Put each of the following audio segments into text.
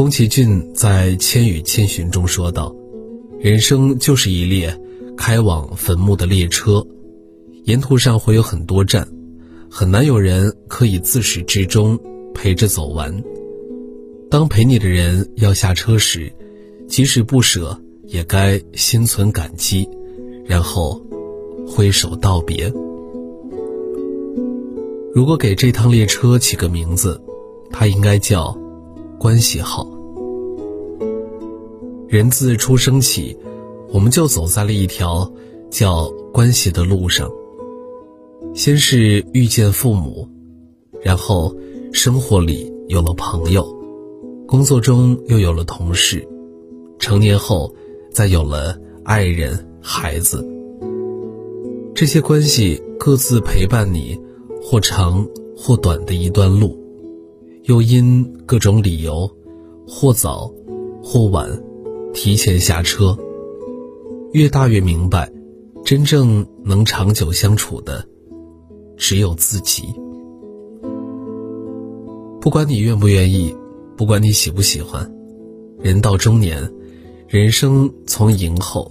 宫崎骏在《千与千寻》中说道：“人生就是一列开往坟墓的列车，沿途上会有很多站，很难有人可以自始至终陪着走完。当陪你的人要下车时，即使不舍，也该心存感激，然后挥手道别。如果给这趟列车起个名字，它应该叫‘关系好’。人自出生起，我们就走在了一条叫关系的路上。先是遇见父母，然后生活里有了朋友，工作中又有了同事，成年后再有了爱人、孩子。这些关系各自陪伴你，或长或短的一段路，又因各种理由，或早或晚。提前下车。越大越明白，真正能长久相处的，只有自己。不管你愿不愿意，不管你喜不喜欢，人到中年，人生从迎候，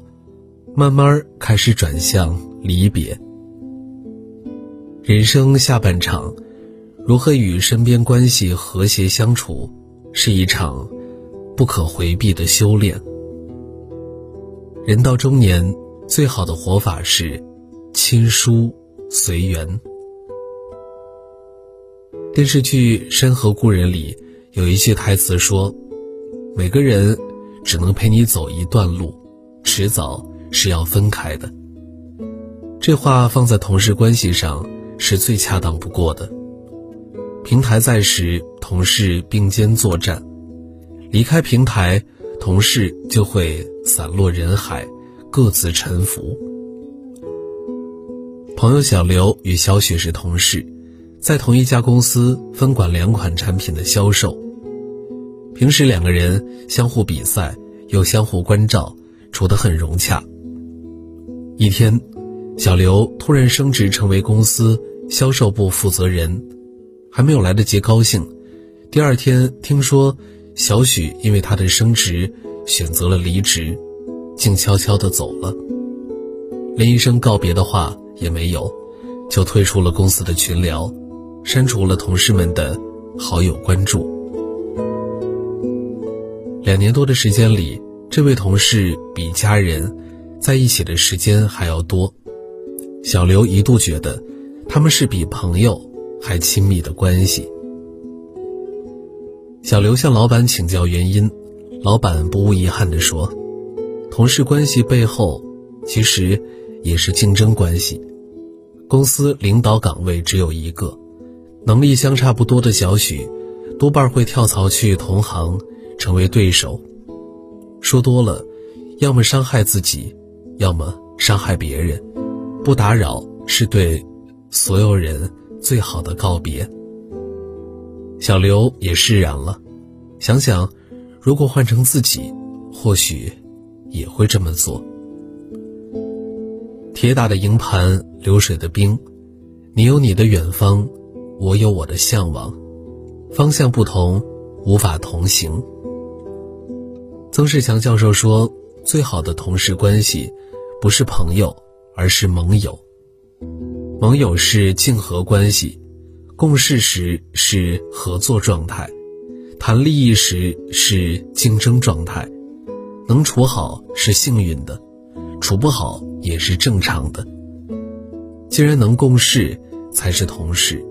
慢慢开始转向离别。人生下半场，如何与身边关系和谐相处，是一场不可回避的修炼。人到中年，最好的活法是亲疏随缘。电视剧《山河故人》里有一句台词说：“每个人只能陪你走一段路，迟早是要分开的。”这话放在同事关系上是最恰当不过的。平台在时，同事并肩作战；离开平台。同事就会散落人海，各自沉浮。朋友小刘与小雪是同事，在同一家公司分管两款产品的销售。平时两个人相互比赛，又相互关照，处得很融洽。一天，小刘突然升职成为公司销售部负责人，还没有来得及高兴，第二天听说。小许因为他的升职，选择了离职，静悄悄地走了，连一声告别的话也没有，就退出了公司的群聊，删除了同事们的好友关注。两年多的时间里，这位同事比家人在一起的时间还要多，小刘一度觉得他们是比朋友还亲密的关系。小刘向老板请教原因，老板不无遗憾地说：“同事关系背后，其实也是竞争关系。公司领导岗位只有一个，能力相差不多的小许，多半会跳槽去同行，成为对手。说多了，要么伤害自己，要么伤害别人。不打扰是对所有人最好的告别。”小刘也释然了，想想，如果换成自己，或许也会这么做。铁打的营盘流水的兵，你有你的远方，我有我的向往，方向不同，无法同行。曾仕强教授说，最好的同事关系，不是朋友，而是盟友。盟友是竞合关系。共事时是合作状态，谈利益时是竞争状态，能处好是幸运的，处不好也是正常的。既然能共事，才是同事，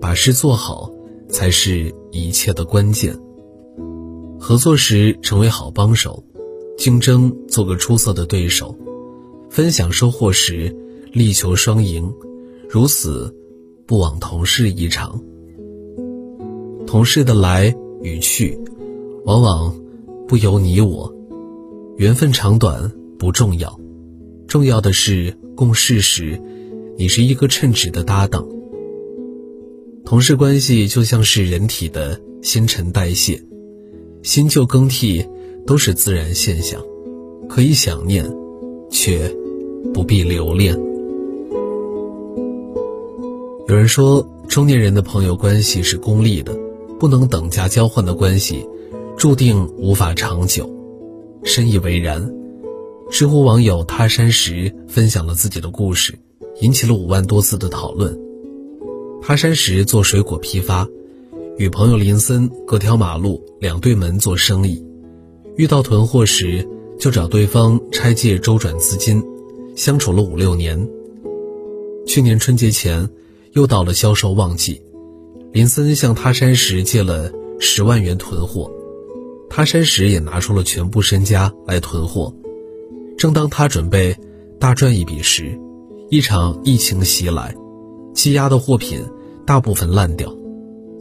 把事做好才是一切的关键。合作时成为好帮手，竞争做个出色的对手，分享收获时力求双赢，如此。不枉同事一场。同事的来与去，往往不由你我。缘分长短不重要，重要的是共事时，你是一个称职的搭档。同事关系就像是人体的新陈代谢，新旧更替都是自然现象，可以想念，却不必留恋。有人说，中年人的朋友关系是功利的，不能等价交换的关系，注定无法长久。深以为然。知乎网友他山石分享了自己的故事，引起了五万多次的讨论。他山石做水果批发，与朋友林森隔条马路两对门做生意，遇到囤货时就找对方拆借周转资金，相处了五六年。去年春节前，又到了销售旺季，林森向他山石借了十万元囤货，他山石也拿出了全部身家来囤货。正当他准备大赚一笔时，一场疫情袭来，积压的货品大部分烂掉，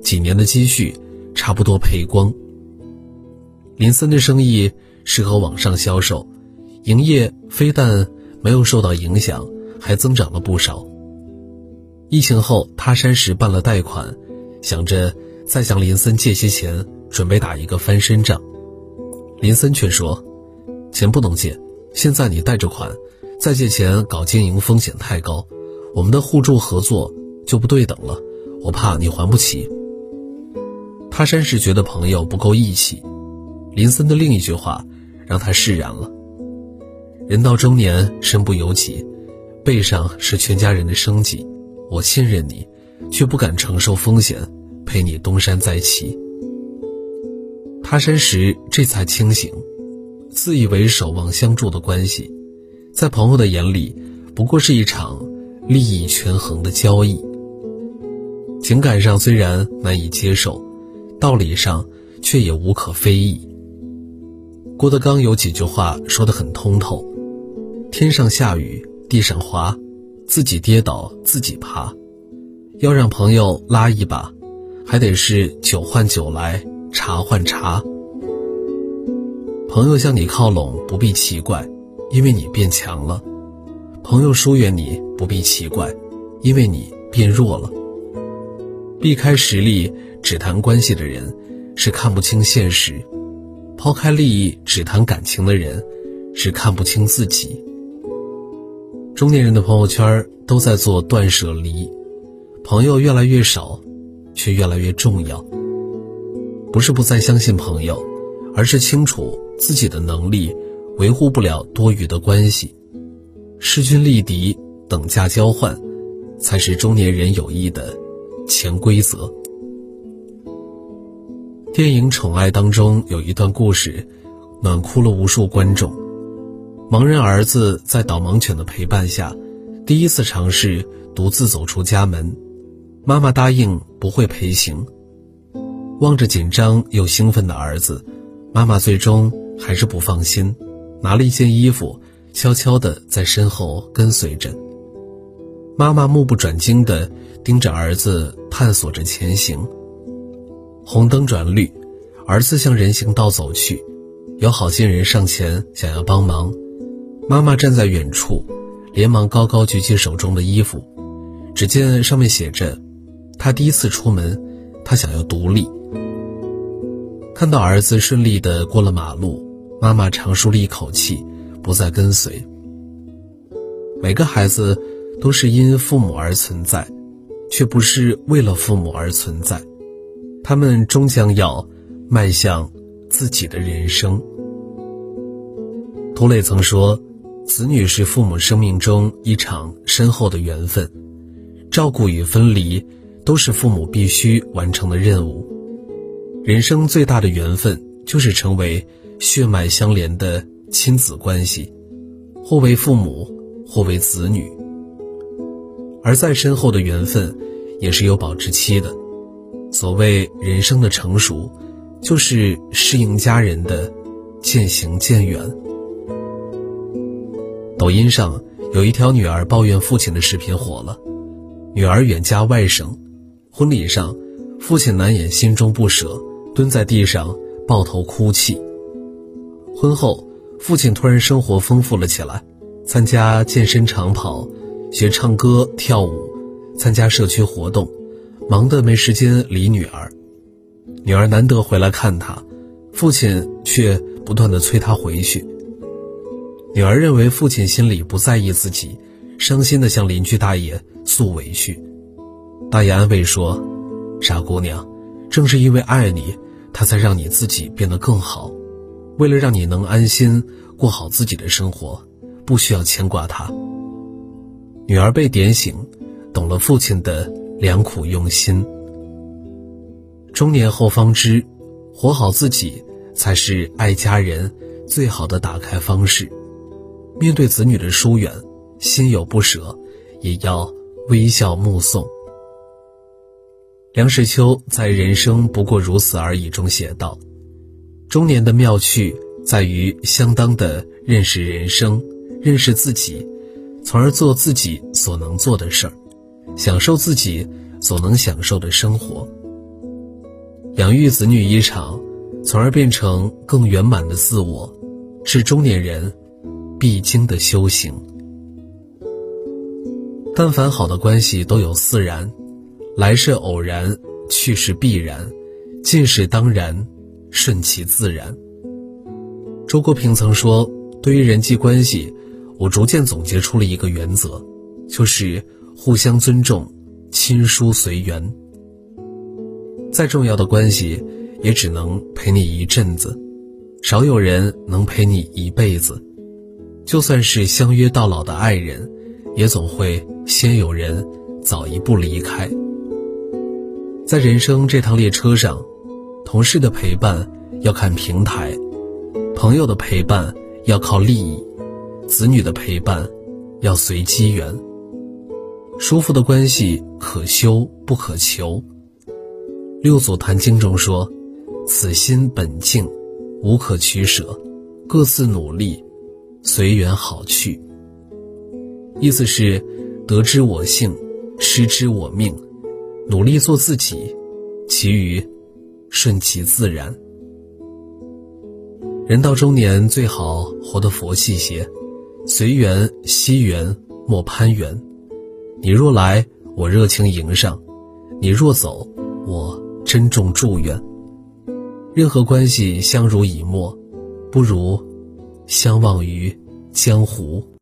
几年的积蓄差不多赔光。林森的生意适合网上销售，营业非但没有受到影响，还增长了不少。疫情后，他山石办了贷款，想着再向林森借些钱，准备打一个翻身仗。林森却说：“钱不能借。”现在你贷着款，再借钱搞经营风险太高，我们的互助合作就不对等了，我怕你还不起。他山石觉得朋友不够义气，林森的另一句话让他释然了。人到中年，身不由己，背上是全家人的生计，我信任你，却不敢承受风险，陪你东山再起。他山石这才清醒。自以为守望相助的关系，在朋友的眼里，不过是一场利益权衡的交易。情感上虽然难以接受，道理上却也无可非议。郭德纲有几句话说得很通透：天上下雨，地上滑，自己跌倒自己爬。要让朋友拉一把，还得是酒换酒来，茶换茶。朋友向你靠拢，不必奇怪，因为你变强了；朋友疏远你，不必奇怪，因为你变弱了。避开实力只谈关系的人，是看不清现实；抛开利益只谈感情的人，是看不清自己。中年人的朋友圈都在做断舍离，朋友越来越少，却越来越重要。不是不再相信朋友，而是清楚。自己的能力维护不了多余的关系，势均力敌、等价交换，才是中年人友谊的潜规则。电影《宠爱》当中有一段故事，暖哭了无数观众。盲人儿子在导盲犬的陪伴下，第一次尝试独自走出家门，妈妈答应不会陪行。望着紧张又兴奋的儿子，妈妈最终。还是不放心，拿了一件衣服，悄悄地在身后跟随着。妈妈目不转睛地盯着儿子，探索着前行。红灯转绿，儿子向人行道走去，有好心人上前想要帮忙，妈妈站在远处，连忙高高举起手中的衣服，只见上面写着：“他第一次出门，他想要独立。”看到儿子顺利地过了马路，妈妈长舒了一口气，不再跟随。每个孩子都是因父母而存在，却不是为了父母而存在。他们终将要迈向自己的人生。涂磊曾说：“子女是父母生命中一场深厚的缘分，照顾与分离都是父母必须完成的任务。”人生最大的缘分，就是成为血脉相连的亲子关系，或为父母，或为子女。而再深厚的缘分，也是有保质期的。所谓人生的成熟，就是适应家人的渐行渐远。抖音上有一条女儿抱怨父亲的视频火了，女儿远嫁外省，婚礼上，父亲难掩心中不舍。蹲在地上抱头哭泣。婚后，父亲突然生活丰富了起来，参加健身长跑，学唱歌跳舞，参加社区活动，忙得没时间理女儿。女儿难得回来看他，父亲却不断的催他回去。女儿认为父亲心里不在意自己，伤心的向邻居大爷诉委屈。大爷安慰说：“傻姑娘，正是因为爱你。”他才让你自己变得更好。为了让你能安心过好自己的生活，不需要牵挂他。女儿被点醒，懂了父亲的良苦用心。中年后方知，活好自己才是爱家人最好的打开方式。面对子女的疏远，心有不舍，也要微笑目送。梁实秋在《人生不过如此而已》中写道：“中年的妙趣在于相当的认识人生，认识自己，从而做自己所能做的事儿，享受自己所能享受的生活。养育子女一场，从而变成更圆满的自我，是中年人必经的修行。但凡好的关系都有四然。”来是偶然，去是必然，尽是当然，顺其自然。周国平曾说：“对于人际关系，我逐渐总结出了一个原则，就是互相尊重，亲疏随缘。再重要的关系，也只能陪你一阵子，少有人能陪你一辈子。就算是相约到老的爱人，也总会先有人早一步离开。”在人生这趟列车上，同事的陪伴要看平台，朋友的陪伴要靠利益，子女的陪伴要随机缘。舒服的关系可修不可求。六祖坛经中说：“此心本净，无可取舍，各自努力，随缘好去。”意思是，得之我幸，失之我命。努力做自己，其余顺其自然。人到中年，最好活得佛系些，随缘惜缘，莫攀缘。你若来，我热情迎上；你若走，我珍重祝愿。任何关系相濡以沫，不如相忘于江湖。